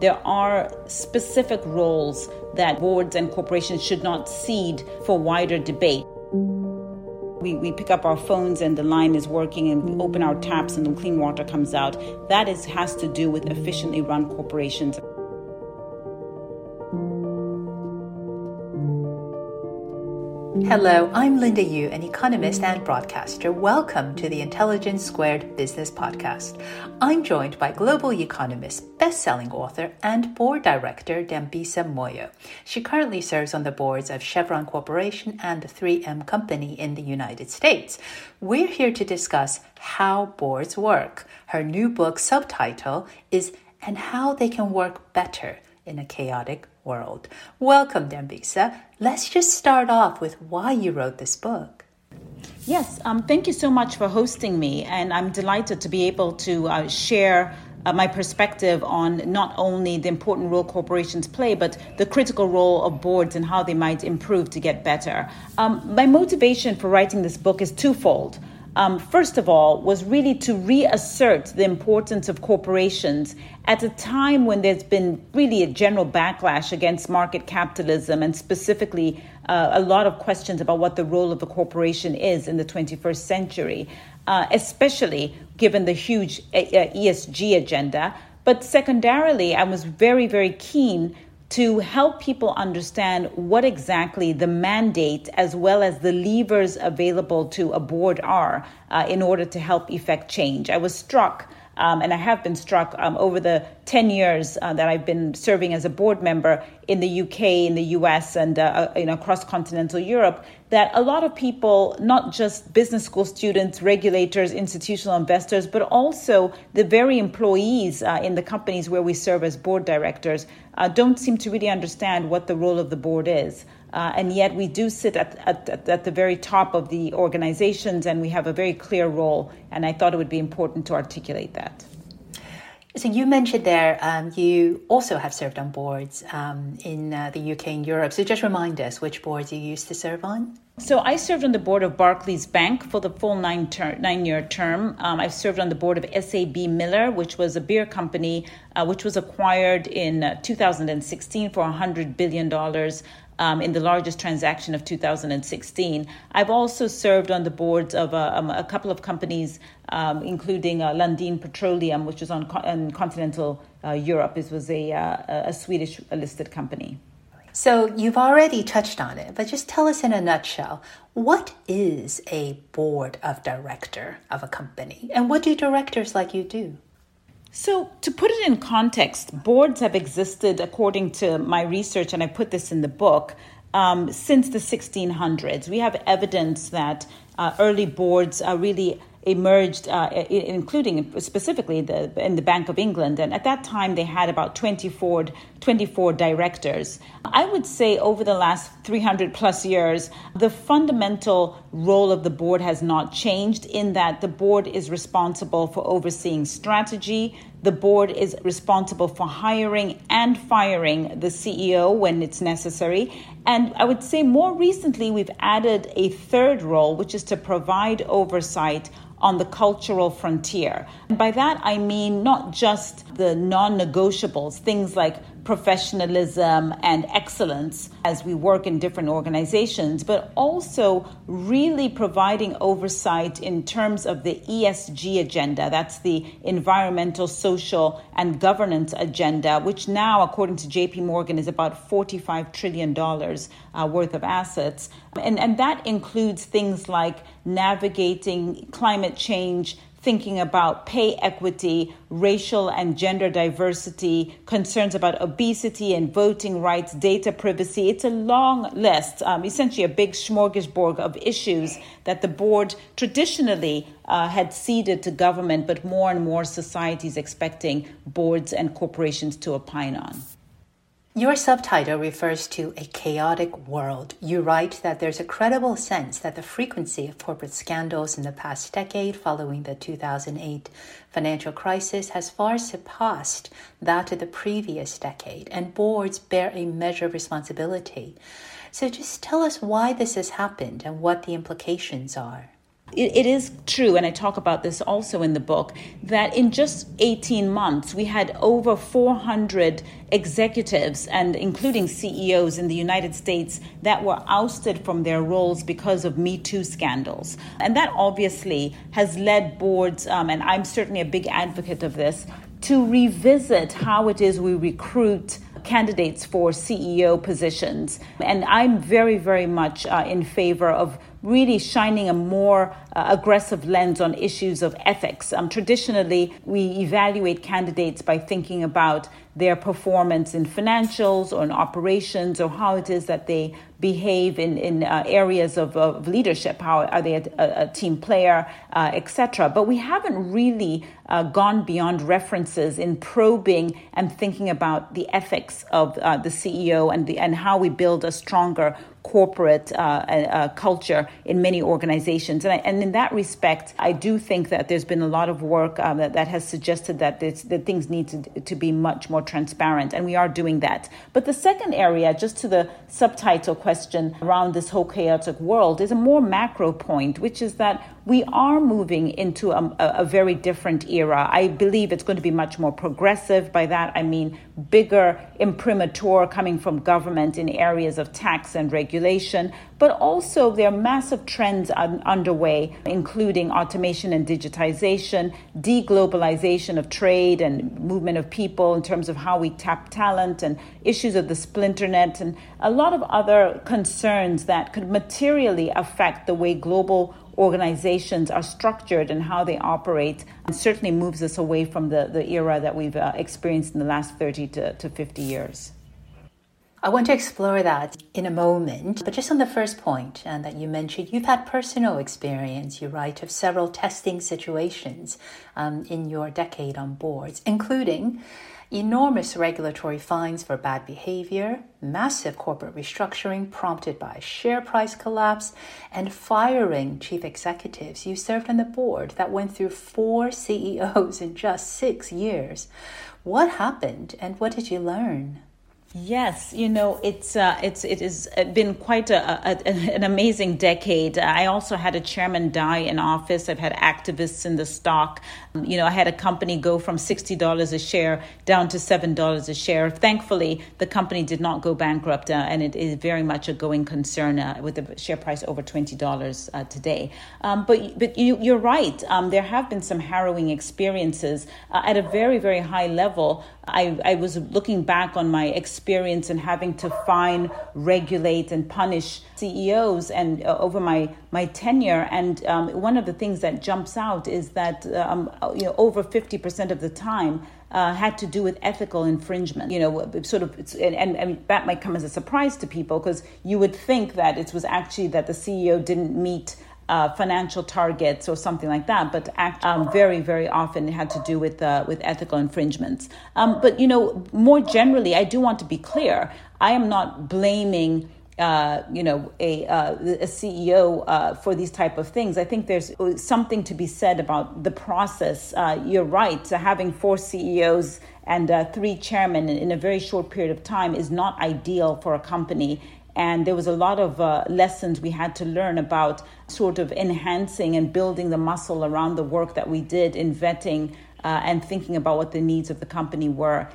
there are specific roles that boards and corporations should not cede for wider debate. We, we pick up our phones and the line is working and we open our taps and the clean water comes out. That is, has to do with efficiently run corporations. Hello, I'm Linda Yueh, an economist and broadcaster. Welcome to the Intelligence Squared Business Podcast. I'm joined by global economist, best-selling author, and board director Dambisa Moyo. She currently serves on the boards of Chevron Corporation and the 3M Company in the United States. We're here to discuss how boards work. Her new book subtitle is And How They Can Work Better in a Chaotic World. Welcome, Dambisa. Let's just start off with why you wrote this book. Yes, um, thank you so much for hosting me, and I'm delighted to be able to uh, share uh, my perspective on not only the important role corporations play, but the critical role of boards and how they might improve to get better. Um, my motivation for writing this book is twofold um, first of all, was really to reassert the importance of corporations at a time when there's been really a general backlash against market capitalism and specifically uh, a lot of questions about what the role of the corporation is in the 21st century, uh, especially given the huge uh, ESG agenda. But secondarily, I was very, very keen to help people understand what exactly the mandate as well as the levers available to a board are uh, in order to help effect change. I was struck. Um, and I have been struck um, over the 10 years uh, that I've been serving as a board member in the UK, in the US, and uh, uh across continental Europe that a lot of people, not just business school students, regulators, institutional investors, but also the very employees uh, in the companies where we serve as board directors, uh, don't seem to really understand what the role of the board is. Uh, and yet we do sit at, at, at the very top of the organizations and we have a very clear role. And I thought it would be important to articulate that. So you mentioned there um, you also have served on boards um, in uh, the UK and Europe. So just remind us which boards you used to serve on. So I served on the board of Barclays Bank for the full nine ter- nine year term. Um, I've served on the board of SAB Miller, which was a beer company uh, which was acquired in uh, 2016 for 100 billion dollars um, in the largest transaction of 2016. I've also served on the boards of uh, um, a couple of companies, um, including uh, Lundin Petroleum, which was on, co- continental uh, Europe. This was a, uh, a Swedish listed company. So you've already touched on it, but just tell us in a nutshell what is a board of director of a company and what do directors like you do? So, to put it in context, boards have existed, according to my research, and I put this in the book, um, since the 1600s. We have evidence that uh, early boards are really emerged, uh, including specifically the, in the Bank of England. And at that time, they had about 24, 24 directors. I would say over the last 300 plus years, the fundamental role of the board has not changed in that the board is responsible for overseeing strategy. The board is responsible for hiring and firing the CEO when it's necessary. And I would say more recently, we've added a third role, which is to provide oversight on the cultural frontier. And by that, I mean not just the non negotiables, things like professionalism and excellence as we work in different organizations, but also really providing oversight in terms of the ESG agenda. That's the environmental, social, and governance agenda, which now, according to JP Morgan, is about $45 trillion uh, worth of assets. And, and that includes things like navigating climate change thinking about pay equity, racial and gender diversity, concerns about obesity and voting rights, data privacy. It's a long list, um, essentially a big smorgasbord of issues that the board traditionally uh, had ceded to government, but more and more societies expecting boards and corporations to opine on. Your subtitle refers to a chaotic world. You write that there's a credible sense that the frequency of corporate scandals in the past decade following the 2008 financial crisis has far surpassed that of the previous decade, and boards bear a measure of responsibility. So just tell us why this has happened and what the implications are. It, it is true, and I talk about this also in the book, that in just 18 months, we had over 400 executives and including CEOs in the United States that were ousted from their roles because of Me Too scandals. And that obviously has led boards, um, and I'm certainly a big advocate of this, to revisit how it is we recruit candidates for CEO positions. And I'm very, very much uh, in favor of really shining a more uh, aggressive lens on issues of ethics. Um, traditionally, we evaluate candidates by thinking about their performance in financials or in operations or how it is that they behave in, in uh, areas of, of, leadership. How are they a, a team player, uh, etc. But we haven't really uh, gone beyond references in probing and thinking about the ethics of uh, the CEO and the and how we build a stronger corporate uh, uh, culture in many organizations. And, I, and, in that respect, I do think that there's been a lot of work um, that, that, has suggested that, that things need to, to be much more transparent, and we are doing that. But the second area, just to the subtitle question around this whole chaotic world, is a more macro point, which is that we are moving into a, a, very different era. I believe it's going to be much more progressive. By that, I mean bigger imprimatur coming from government in areas of tax and regulation, but also there are massive trends un- underway, including automation and digitization, deglobalization of trade and movement of people in terms of how we tap talent, and issues of the splinter net, and a lot of other concerns that could materially affect the way global organizations are structured and how they operate and certainly moves us away from the, the era that we've uh, experienced in the last 30 to, to 50 years. I want to explore that in a moment, but just on the first point and that you mentioned, you've had personal experience, you write, of several testing situations um, in your decade on boards, including enormous regulatory fines for bad behavior, massive corporate restructuring prompted by share price collapse, and firing chief executives. You served on the board that went through four CEOs in just six years. What happened and what did you learn? Yes, you know it's uh, it's it has been quite a, a, an amazing decade. I also had a chairman die in office. I've had activists in the stock. You know, I had a company go from sixty dollars a share down to seven dollars a share. Thankfully, the company did not go bankrupt, uh, and it is very much a going concern uh, with the share price over twenty dollars uh, today. Um, but but you, are right. Um, there have been some harrowing experiences uh, at a very very high level. I, I was looking back on my experience and having to fine, regulate, and punish CEOs and uh, over my my tenure. And um, one of the things that jumps out is that um, you know over fifty percent of the time. Uh, had to do with ethical infringement. You know, sort of, and, and, and that might come as a surprise to people because you would think that it was actually that the CEO didn't meet uh, financial targets or something like that, but act, um, very, very often it had to do with uh, with ethical infringements. Um, but you know, more generally, I do want to be clear. I am not blaming. Uh, you know, a, uh, a CEO uh, for these type of things. I think there's something to be said about the process. Uh, you're right. So having four CEOs and uh, three chairmen in a very short period of time is not ideal for a company and there was a lot of uh, lessons we had to learn about sort of enhancing and building the muscle around the work that we did in vetting uh, and thinking about what the needs of the company were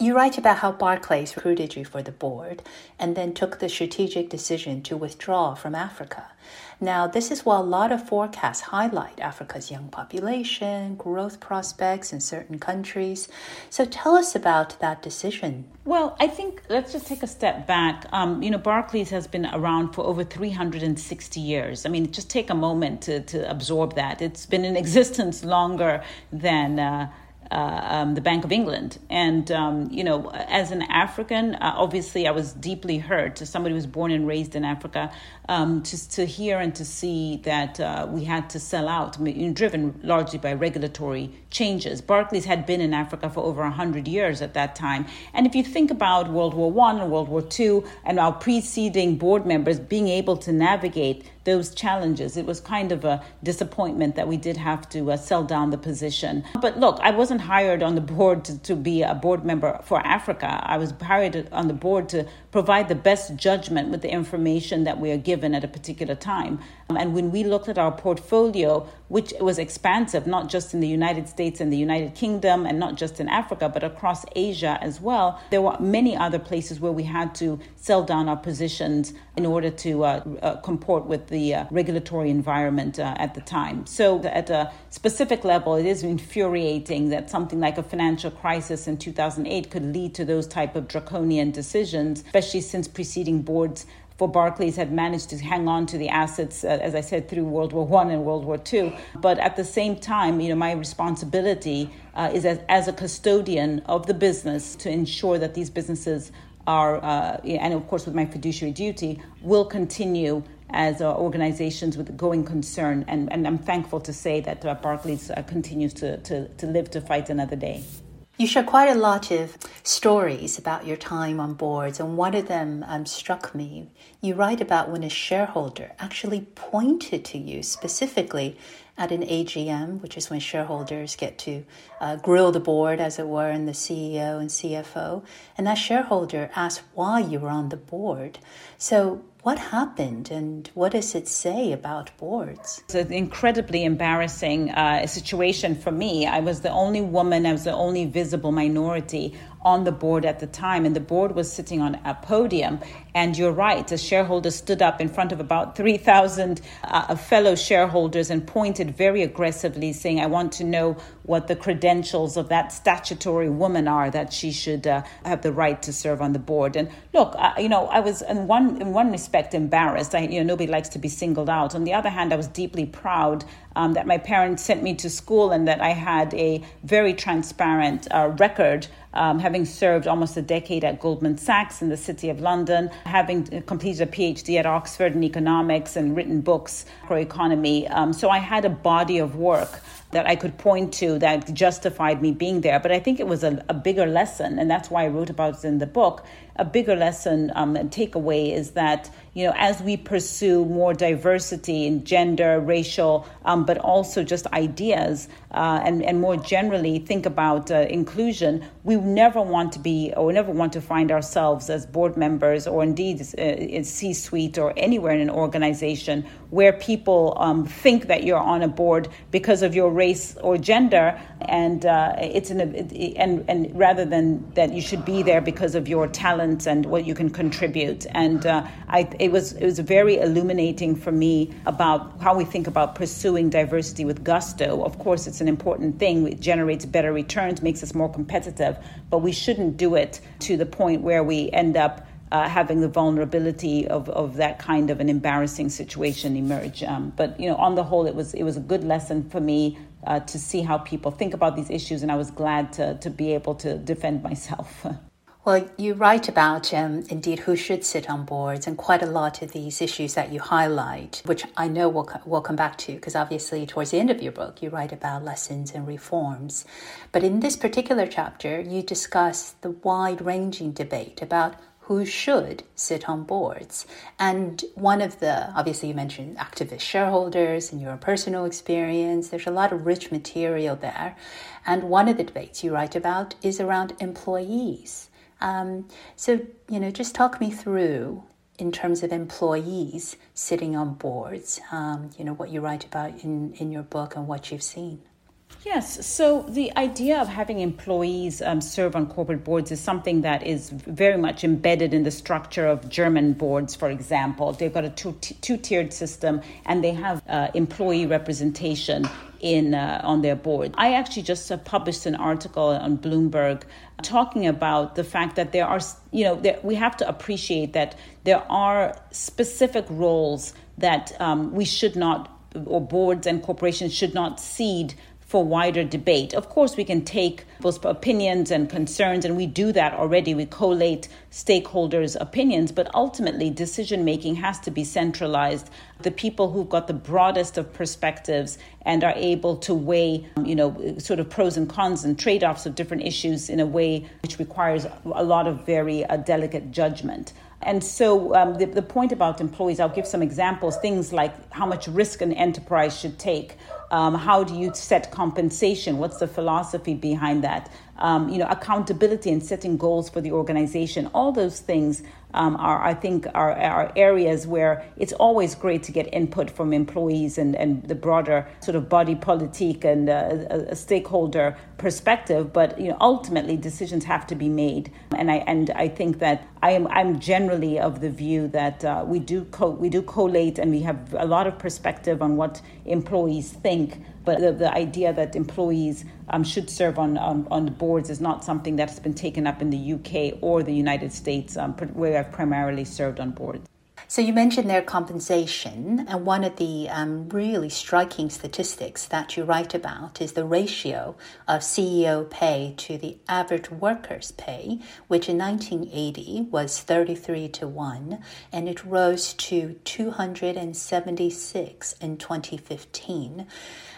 you write about how Barclays recruited you for the board and then took the strategic decision to withdraw from Africa. Now, this is while a lot of forecasts highlight Africa's young population, growth prospects in certain countries. So tell us about that decision. Well, I think let's just take a step back. Um, you know, Barclays has been around for over 360 years. I mean, just take a moment to, to absorb that. It's been in existence longer than. Uh, uh, um, the Bank of England. And, um, you know, as an African, uh, obviously I was deeply hurt. Somebody who was born and raised in Africa, um, to, to hear and to see that uh, we had to sell out, driven largely by regulatory changes. Barclays had been in Africa for over 100 years at that time. And if you think about World War I and World War II and our preceding board members being able to navigate those challenges, it was kind of a disappointment that we did have to uh, sell down the position. But look, I wasn't hired on the board to, to be a board member for Africa. I was hired on the board to provide the best judgment with the information that we are given at a particular time. And when we looked at our portfolio, which was expansive, not just in the United States and the United Kingdom, and not just in Africa, but across Asia as well, there were many other places where we had to sell down our positions in order to uh, uh, comport with the uh, regulatory environment uh, at the time. So, at a specific level, it is infuriating that something like a financial crisis in 2008 could lead to those type of draconian decisions, especially since preceding boards for Barclays had managed to hang on to the assets, uh, as I said, through World War One and World War Two. But at the same time, you know, my responsibility uh, is as, as a custodian of the business to ensure that these businesses are, uh, and of course with my fiduciary duty, will continue as uh, organizations with going concern. And, and I'm thankful to say that uh, Barclays uh, continues to, to, to live to fight another day. You share quite a lot of stories about your time on boards, and one of them um, struck me. You write about when a shareholder actually pointed to you specifically at an AGM, which is when shareholders get to uh, grill the board, as it were, and the CEO and CFO. And that shareholder asked why you were on the board. So, what happened and what does it say about boards? It's an incredibly embarrassing uh, situation for me. I was the only woman, I was the only visible minority on the board at the time, and the board was sitting on a podium. And you're right, a shareholder stood up in front of about 3,000 uh, fellow shareholders and pointed very aggressively, saying, I want to know what the credentials of that statutory woman are that she should uh, have the right to serve on the board. And look, you know, I was in one, in one respect embarrassed. I, you know, nobody likes to be singled out. On the other hand, I was deeply proud um, that my parents sent me to school and that I had a very transparent uh, record um, having served almost a decade at Goldman Sachs in the City of London, having completed a PhD at Oxford in economics and written books for economy. Um, so I had a body of work that I could point to that justified me being there. But I think it was a, a bigger lesson, and that's why I wrote about it in the book. A bigger lesson um, and takeaway is that you know, as we pursue more diversity in gender, racial, um, but also just ideas, uh, and, and more generally think about uh, inclusion, we never want to be or never want to find ourselves as board members or indeed uh, in C suite or anywhere in an organization where people um, think that you're on a board because of your race or gender, and uh, it's an, and, and rather than that you should be there because of your talents and what you can contribute. And uh, I, it was it was very illuminating for me about how we think about pursuing diversity with gusto. Of course, it's an important thing. It generates better returns, makes us more competitive, but we shouldn't do it to the point where we end up uh, having the vulnerability of, of that kind of an embarrassing situation emerge. Um, but you know, on the whole, it was it was a good lesson for me uh, to see how people think about these issues, and I was glad to to be able to defend myself. Well, you write about um, indeed who should sit on boards and quite a lot of these issues that you highlight, which I know we'll, we'll come back to because obviously towards the end of your book you write about lessons and reforms. But in this particular chapter, you discuss the wide ranging debate about who should sit on boards. And one of the, obviously, you mentioned activist shareholders and your personal experience. There's a lot of rich material there. And one of the debates you write about is around employees. Um, so, you know, just talk me through in terms of employees sitting on boards, um, you know, what you write about in, in your book and what you've seen. Yes, so the idea of having employees um, serve on corporate boards is something that is very much embedded in the structure of German boards, for example. They've got a two, tiered system and they have uh, employee representation in uh, on their board. I actually just uh, published an article on Bloomberg talking about the fact that there are, you know, there, we have to appreciate that there are specific roles that um, we should not, or boards and corporations should not cede for wider debate. Of course, we can take those opinions and concerns, and we do that already. We collate stakeholders' opinions, but ultimately, decision making has to be centralized. The people who've got the broadest of perspectives and are able to weigh, you know, sort of pros and cons and trade offs of different issues in a way which requires a lot of very uh, delicate judgment. And so, um, the, the point about employees, I'll give some examples things like how much risk an enterprise should take um, how do you set compensation? What's the philosophy behind that? Um, you know, accountability and setting goals for the organization. All those things um, are, I think, are, are areas where it's always great to get input from employees and, and the broader sort of body politic and uh, a, a, stakeholder perspective. But you know, ultimately, decisions have to be made, and I and I think that I am I'm generally of the view that uh, we do co- we do collate and we have a lot of perspective on what employees think but the, the idea that employees um, should serve on, on, on boards is not something that's been taken up in the UK or the United States, um, where I've primarily served on boards. So you mentioned their compensation, and one of the um, really striking statistics that you write about is the ratio of CEO pay to the average worker's pay, which in 1980 was 33 to 1, and it rose to 276 in 2015.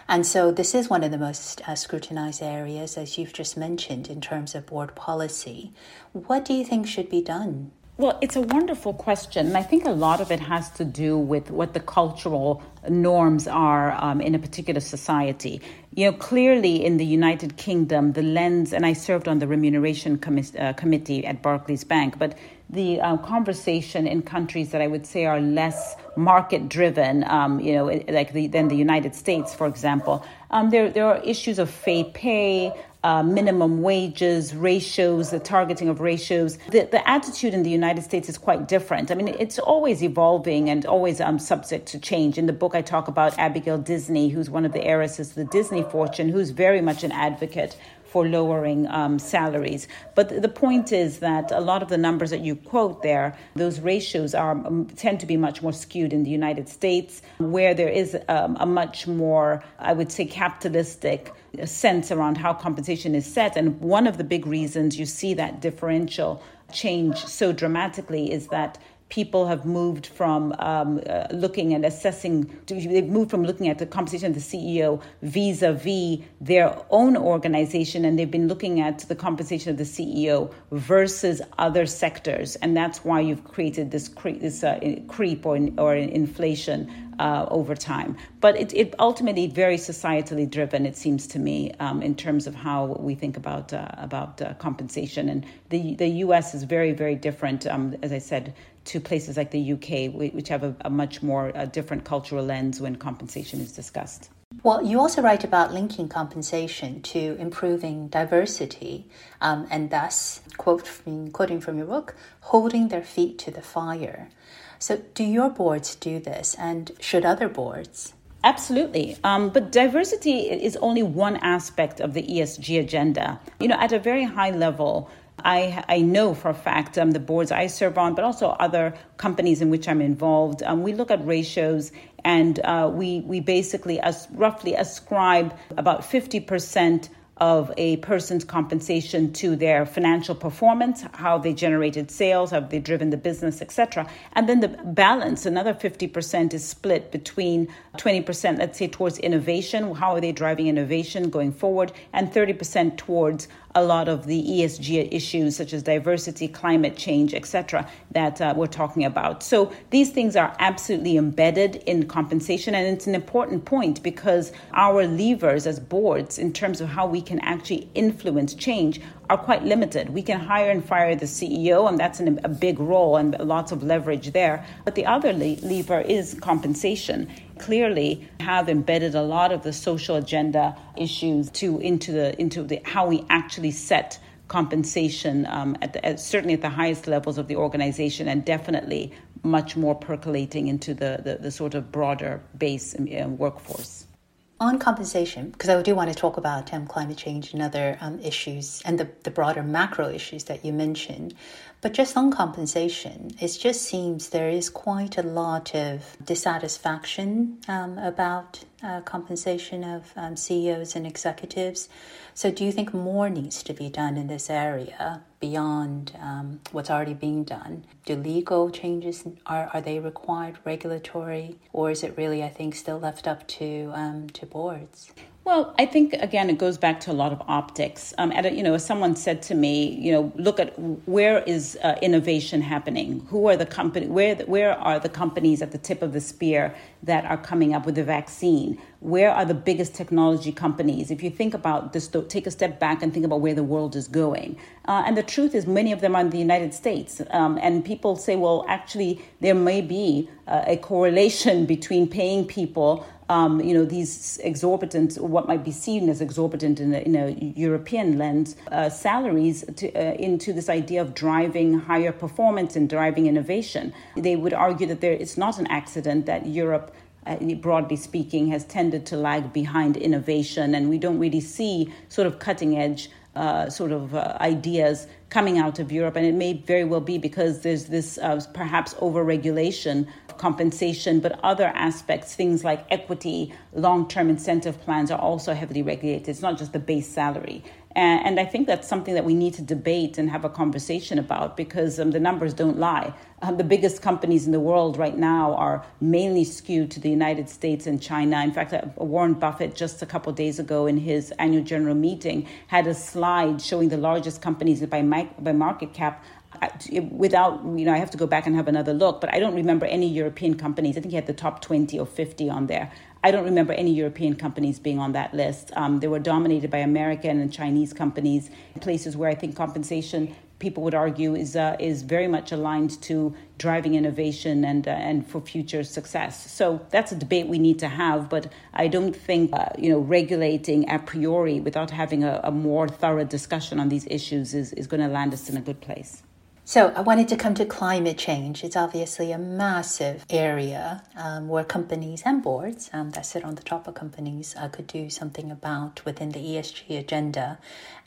And so this is one of the most uh, scrutinized areas, as you've just mentioned, in terms of board policy. What do you think should be done? Well, it's a wonderful question. And I think a lot of it has to do with what the cultural norms are um, in a particular society. You know, clearly in the United Kingdom, the lens, and I served on the remuneration uh, committee at Barclays Bank, but the uh, conversation in countries that I would say are less market driven, um, you know, like the, than the United States, for example, um, there, there are issues of fair pay, uh, minimum wages, ratios, the targeting of ratios. The, the attitude in the United States is quite different. I mean, it's always evolving and always um, subject to change. In the book, I talk about Abigail Disney, who's one of the heiresses the Disney fortune, who's very much an advocate for lowering um, salaries. But the point is that a lot of the numbers that you quote there, those ratios are um, tend to be much more skewed in the United States, where there is um, a much more, I would say, capitalistic sense around how compensation is set. And one of the big reasons you see that differential change so dramatically is that people have moved from um, uh, looking and assessing, they've moved from looking at the compensation of the CEO vis a vis their own organization, and they've been looking at the compensation of the CEO versus other sectors. And that's why you've created this, cre- this uh, creep or, or inflation uh, over time. But it, it ultimately very societally driven, it seems to me, um, in terms of how we think about uh, about uh, compensation. And the the U.S. is very very different, um, as I said, to places like the UK, which have a, a much more different cultural lens when compensation is discussed. Well, you also write about linking compensation to improving diversity, um, and thus, quote from, quoting from your book, holding their feet to the fire. So, do your boards do this, and should other boards? Absolutely. Um, but diversity is only one aspect of the ESG agenda. You know, at a very high level, I, I know for a fact um, the boards I serve on, but also other companies in which I'm involved, um, we look at ratios and uh, we, we basically as, roughly ascribe about 50% of a person's compensation to their financial performance, how they generated sales, have they driven the business, etc. And then the balance, another 50% is split between 20%, let's say, towards innovation, how are they driving innovation going forward, and 30% towards a lot of the ESG issues such as diversity, climate change, etc., that uh, we're talking about. So these things are absolutely embedded in compensation, and it's an important point because our levers as boards, in terms of how we can actually influence change, are quite limited. We can hire and fire the CEO, and that's an, a big role and lots of leverage there. But the other le- lever is compensation. Clearly, have embedded a lot of the social agenda issues to into the into the how we actually set compensation um, at, the, at, certainly at the highest levels of the organization, and definitely much more percolating into the the, the sort of broader base workforce. On compensation, because I do want to talk about um, climate change and other um, issues and the, the broader macro issues that you mentioned, but just on compensation, it just seems there is quite a lot of dissatisfaction um, about uh, compensation of um, CEOs and executives. So, do you think more needs to be done in this area beyond um, what's already being done? Do legal changes are are they required, regulatory, or is it really, I think, still left up to um, to boards? Well, I think again it goes back to a lot of optics. Um, a, you know, someone said to me, you know, look at where is uh, innovation happening? Who are the company? Where where are the companies at the tip of the spear that are coming up with a vaccine? where are the biggest technology companies? If you think about this, take a step back and think about where the world is going. Uh, and the truth is, many of them are in the United States. Um, and people say, well, actually, there may be uh, a correlation between paying people um, you know, these exorbitant, what might be seen as exorbitant in a, in a European lens, uh, salaries to, uh, into this idea of driving higher performance and driving innovation. They would argue that there, it's not an accident that Europe uh, broadly speaking, has tended to lag behind innovation, and we don't really see sort of cutting edge uh, sort of uh, ideas coming out of Europe. And it may very well be because there's this uh, perhaps overregulation compensation, but other aspects, things like equity, long term incentive plans, are also heavily regulated. It's not just the base salary. And, I think that's something that we need to debate and have a conversation about because um, the numbers don't lie. Um, the biggest companies in the world right now are mainly skewed to the United States and China. In fact, uh, Warren Buffett, just a couple days ago in his annual general meeting, had a slide showing the largest companies by, by market cap without you know i have to go back and have another look but i don't remember any european companies i think he had the top 20 or 50 on there i don't remember any european companies being on that list um, they were dominated by american and chinese companies places where i think compensation people would argue is uh, is very much aligned to driving innovation and uh, and for future success. So that's a debate we need to have. But I don't think uh, you know regulating a priori without having a, a more thorough discussion on these issues is is going to land us in a good place. So, I wanted to come to climate change. It's obviously a massive area um, where companies and boards um, that sit on the top of companies uh, could do something about within the ESG agenda.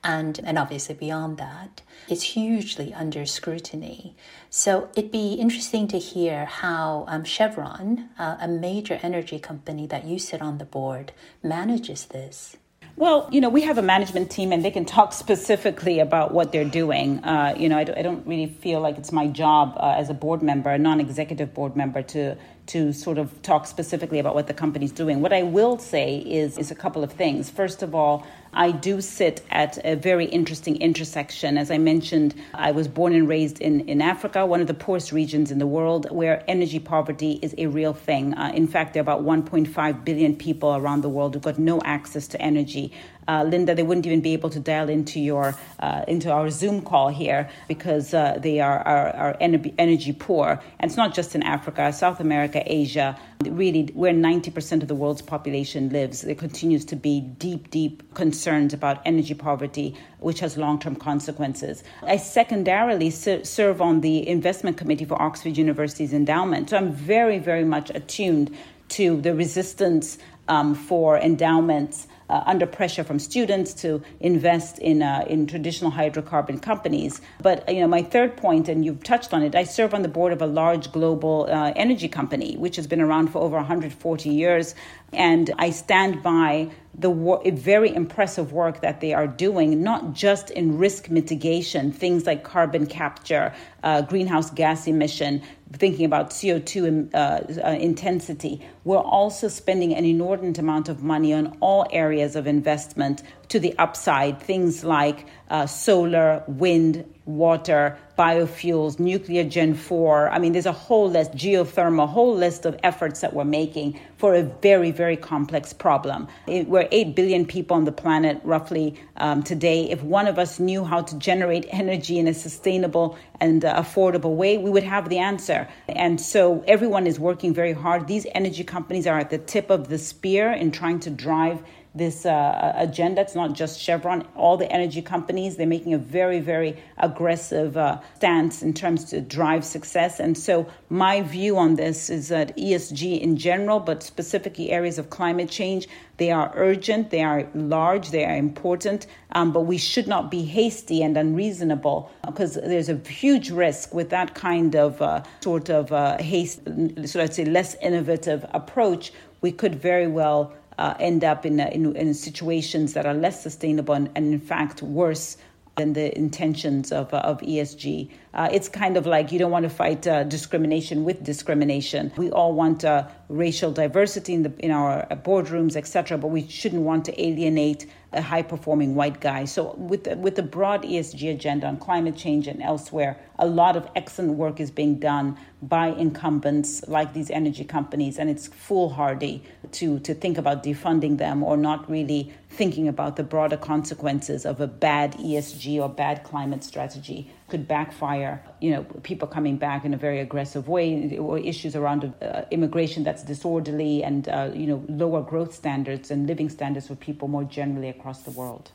And, and obviously, beyond that, it's hugely under scrutiny. So, it'd be interesting to hear how um, Chevron, uh, a major energy company that you sit on the board, manages this. Well, you know, we have a management team and they can talk specifically about what they're doing. Uh, you know, I, I, don't really feel like it's my job uh, as a board member, a non executive board member, to to sort of talk specifically about what the company's doing. What I will say is, is a couple of things. First of all, I do sit at a very interesting intersection. As I mentioned, I was born and raised in, in Africa, one of the poorest regions in the world, where energy poverty is a real thing. Uh, in fact, there are about 1.5 billion people around the world who've got no access to energy uh, Linda, they wouldn't even be able to dial into your uh, into our Zoom call here because uh, they are, are, are energy poor. And it's not just in Africa, South America, Asia, really where 90% of the world's population lives. There continues to be deep, deep concerns about energy poverty, which has long term consequences. I secondarily serve on the investment committee for Oxford University's endowment. So I'm very, very much attuned to the resistance um, for endowments uh, under pressure from students to invest in uh, in traditional hydrocarbon companies. But you know, my third point, and you've touched on it, I serve on the board of a large global uh, energy company which has been around for over 140 years, and I stand by the very impressive work that they are doing, not just in risk mitigation, things like carbon capture, uh, greenhouse gas emission, thinking about CO2 uh, uh, intensity. We're also spending an inordinate amount of money on all areas of investment to the upside, things like uh, solar, wind, water, biofuels, nuclear Gen 4. I mean, there's a whole list, geothermal, whole list of efforts that we're making for a very, very complex problem. It, we're 8 billion people on the planet roughly um, today. If one of us knew how to generate energy in a sustainable and uh, affordable way, we would have the answer. And so everyone is working very hard. These energy companies are at the tip of the spear in trying to drive this uh, agenda. It's not just Chevron, all the energy companies, they're making a very, very aggressive uh, stance in terms to drive success. And so, my view on this is that ESG in general, but specifically areas of climate change, they are urgent, they are large, they are important, um, but we should not be hasty and unreasonable because there's a huge risk with that kind of uh, sort of uh, haste, so let's say less innovative approach. We could very well uh, end up in, in, in, situations that are less sustainable and, and in fact worse than the intentions of, uh, of ESG. Uh, it's kind of like you don't want to fight uh, discrimination with discrimination. We all want uh, racial diversity in the in our boardrooms, etc. But we shouldn't want to alienate a high performing white guy. So with with the broad ESG agenda on climate change and elsewhere, a lot of excellent work is being done by incumbents like these energy companies, and it's foolhardy to to think about defunding them or not really thinking about the broader consequences of a bad ESG or bad climate strategy could backfire. You know, people coming back in a very aggressive way, or issues around uh, immigration that's disorderly, and uh, you know, lower growth standards and living standards for people more generally across the world.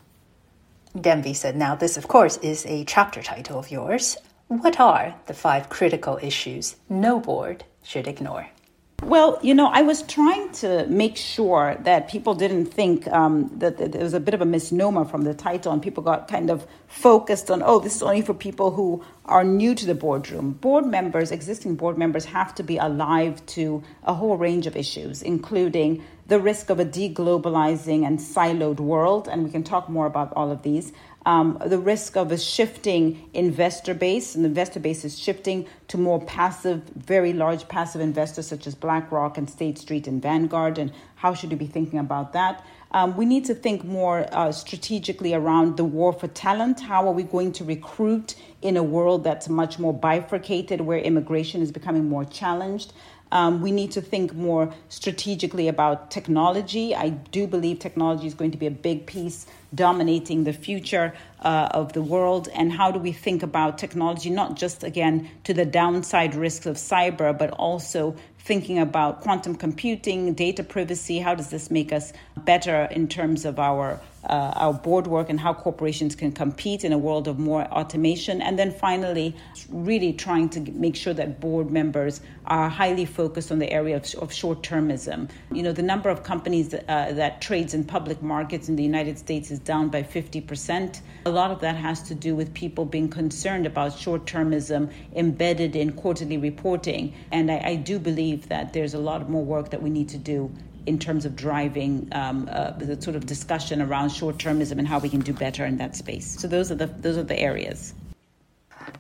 Dambisa, now this, of course, is a chapter title of yours. What are the five critical issues no board should ignore? Well, you know, I was trying to make sure that people didn't think um, that, that there was a bit of a misnomer from the title, and people got kind of focused on, oh, this is only for people who are new to the boardroom. Board members, existing board members, have to be alive to a whole range of issues, including the risk of a deglobalizing and siloed world, and we can talk more about all of these um, the risk of a shifting investor base, and the investor base is shifting to more passive, very large passive investors such as BlackRock and State Street and Vanguard, and how should we be thinking about that? Um, we need to think more uh, strategically around the war for talent. How are we going to recruit in a world that's much more bifurcated, where immigration is becoming more challenged? Um, we need to think more strategically about technology. I do believe technology is going to be a big piece dominating the future uh, of the world. And how do we think about technology, not just again to the downside risks of cyber, but also thinking about quantum computing, data privacy. How does this make us better in terms of our uh, our board work and how corporations can compete in a world of more automation? And then finally, really trying to make sure that board members are highly focused on the area of, of short termism. You know, the number of companies that, uh, that trades in public markets in the United States is down by 50%. A lot of that has to do with people being concerned about short termism embedded in quarterly reporting. And I, I do believe that there's a lot more work that we need to do in terms of driving um, uh, the sort of discussion around short termism and how we can do better in that space. So those are the those are the areas.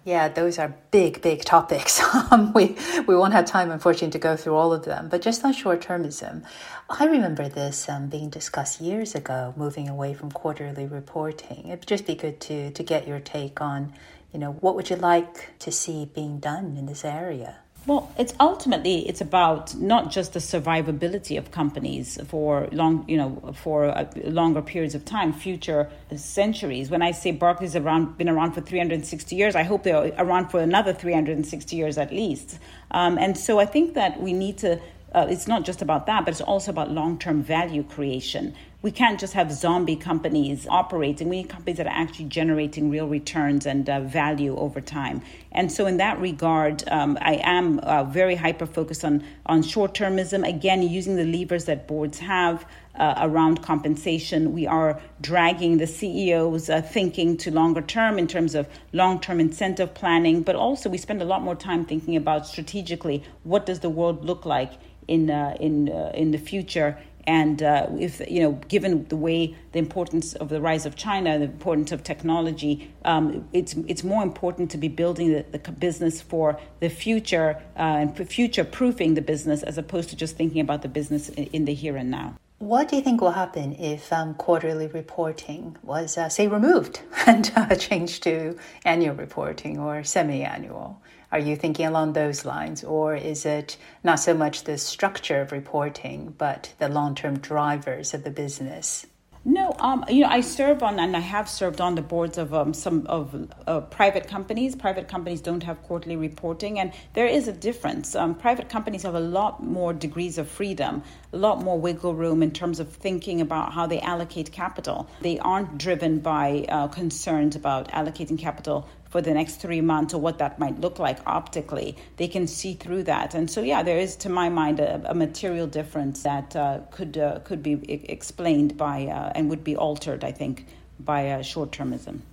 Yeah, those are big, big topics. Um, we we won't have time, unfortunately, to go through all of them. But just on short termism, I remember this um, being discussed years ago, moving away from quarterly reporting. It'd just be good to to get your take on, you know, what would you like to see being done in this area. Well, it's ultimately it's about not just the survivability of companies for long, you know, for uh, longer periods of time, future centuries. When I say Barclays around been around for 360 years, I hope they're around for another 360 years at least. Um, and so I think that we need to. Uh, it's not just about that, but it's also about long term value creation we can't just have zombie companies operating. We need companies that are actually generating real returns and uh, value over time. And so, in that regard, um, I am uh, very hyper focused on, on short termism. Again, using the levers that boards have uh, around compensation. We are dragging the CEOs' uh, thinking to longer term in terms of long term incentive planning, but also we spend a lot more time thinking about strategically what does the world look like in, uh, in, uh, in the future and uh, if you know, given the way the importance of the rise of China, the importance of technology, um, it's it's more important to be building the, the business for the future uh, and future proofing the business as opposed to just thinking about the business in the here and now. What do you think will happen if um, quarterly reporting was, uh, say, removed and uh, changed to annual reporting or semi annual? Are you thinking along those lines, or is it not so much the structure of reporting, but the long term drivers of the business? No, um, you know, I serve on and I have served on the boards of um, some of uh, private companies. Private companies don't have quarterly reporting, and there is a difference. Um, private companies have a lot more degrees of freedom, a lot more wiggle room in terms of thinking about how they allocate capital. They aren't driven by uh, concerns about allocating capital for the next three months or what that might look like optically. They can see through that, and so yeah, there is, to my mind, a, a material difference that uh, could uh, could be explained by uh, and would be altered, I think, by uh, short termism.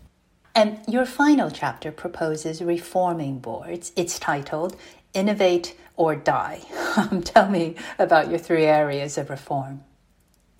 And your final chapter proposes reforming boards. It's titled Innovate or Die. Um, tell me about your three areas of reform.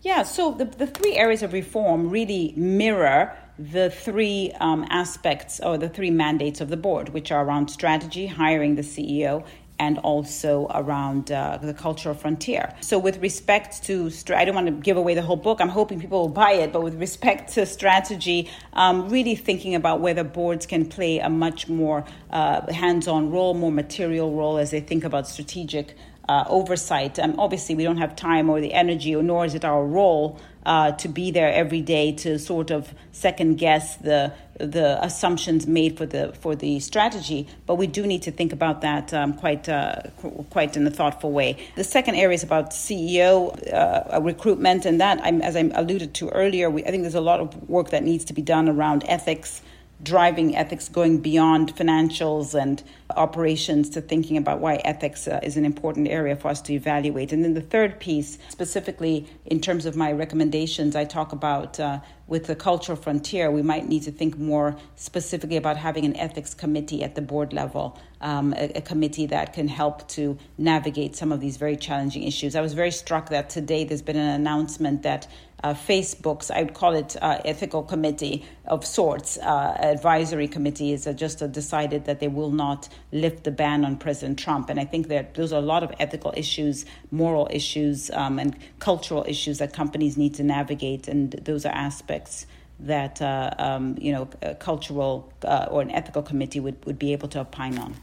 Yeah, so the, the three areas of reform really mirror the three um, aspects or the three mandates of the board, which are around strategy, hiring the CEO, and also around uh, the cultural frontier. So, with respect to, I don't want to give away the whole book. I'm hoping people will buy it. But with respect to strategy, um, really thinking about whether boards can play a much more uh, hands-on role, more material role as they think about strategic uh, oversight. Obviously, we don't have time or the energy, or nor is it our role uh, to be there every day to sort of second guess the the assumptions made for the for the strategy. But we do need to think about that um, quite uh, quite in a thoughtful way. The second area is about CEO uh, recruitment, and that, I'm, as I alluded to earlier, we, I think there's a lot of work that needs to be done around ethics driving ethics going beyond financials and operations to thinking about why ethics uh, is an important area for us to evaluate. And then the third piece, specifically in terms of my recommendations, I talk about uh, with the cultural frontier, we might need to think more specifically about having an ethics committee at the board level, um, a, a, committee that can help to navigate some of these very challenging issues. I was very struck that today there's been an announcement that uh, Facebook's, I would call it uh, ethical committee of sorts, uh, advisory committee, is just decided that they will not lift the ban on President Trump. And I think that those are a lot of ethical issues, moral issues, um, and cultural issues that companies need to navigate. And those are aspects that uh, um, you know a cultural uh, or an ethical committee would, would be able to opine on.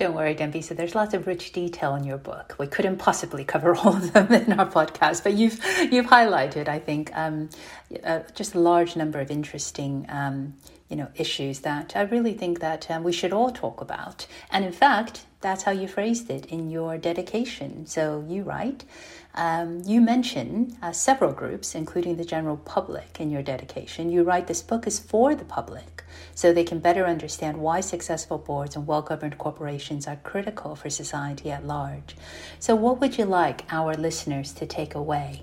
Don't worry, Dambisa. There's lots of rich detail in your book. We couldn't possibly cover all of them in our podcast, but you've you've highlighted, I think, um, uh, just a large number of interesting, um, you know, issues that I really think that um, we should all talk about. And in fact, that's how you phrased it in your dedication. So you write. Um, you mention uh, several groups, including the general public, in your dedication. You write this book is for the public so they can better understand why successful boards and well governed corporations are critical for society at large. So, what would you like our listeners to take away?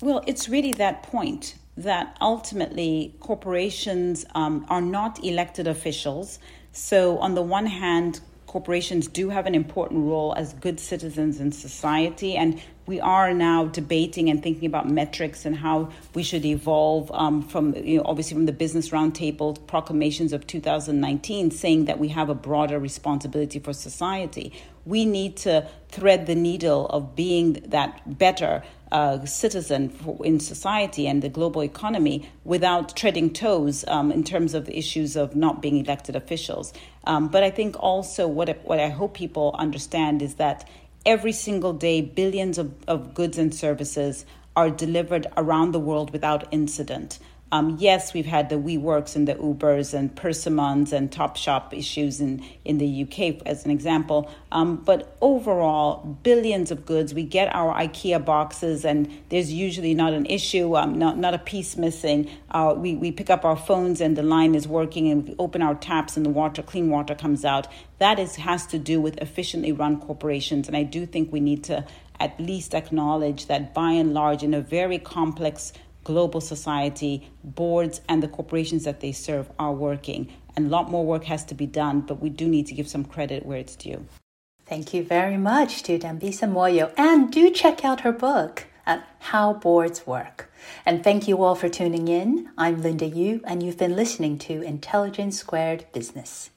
Well, it's really that point that ultimately corporations um, are not elected officials. So, on the one hand, corporations do have an important role as good citizens in society, and we are now debating and thinking about metrics and how we should evolve um, from, you know, obviously from the Business Roundtable proclamations of 2019, saying that we have a broader responsibility for society. We need to thread the needle of being that better uh, citizen in society and the global economy without treading toes um, in terms of the issues of not being elected officials. Um, but I think also what, what I hope people understand is that every single day, billions of, of goods and services are delivered around the world without incident. Um, yes, we've had the WeWorks and the Ubers and Persimmons and Topshop issues in, in the UK, as an example. Um, but overall, billions of goods. We get our IKEA boxes, and there's usually not an issue, um, not, not a piece missing. Uh, we, we pick up our phones, and the line is working, and we open our taps, and the water, clean water comes out. That is, has to do with efficiently run corporations. And I do think we need to at least acknowledge that by and large, in a very complex global society, boards and the corporations that they serve are working. And a lot more work has to be done, but we do need to give some credit where it's due. Thank you very much to Dambisa Moyo. And do check out her book at How Boards Work. And thank you all for tuning in. I'm Linda Yueh, and you've been listening to Intelligence Squared Business.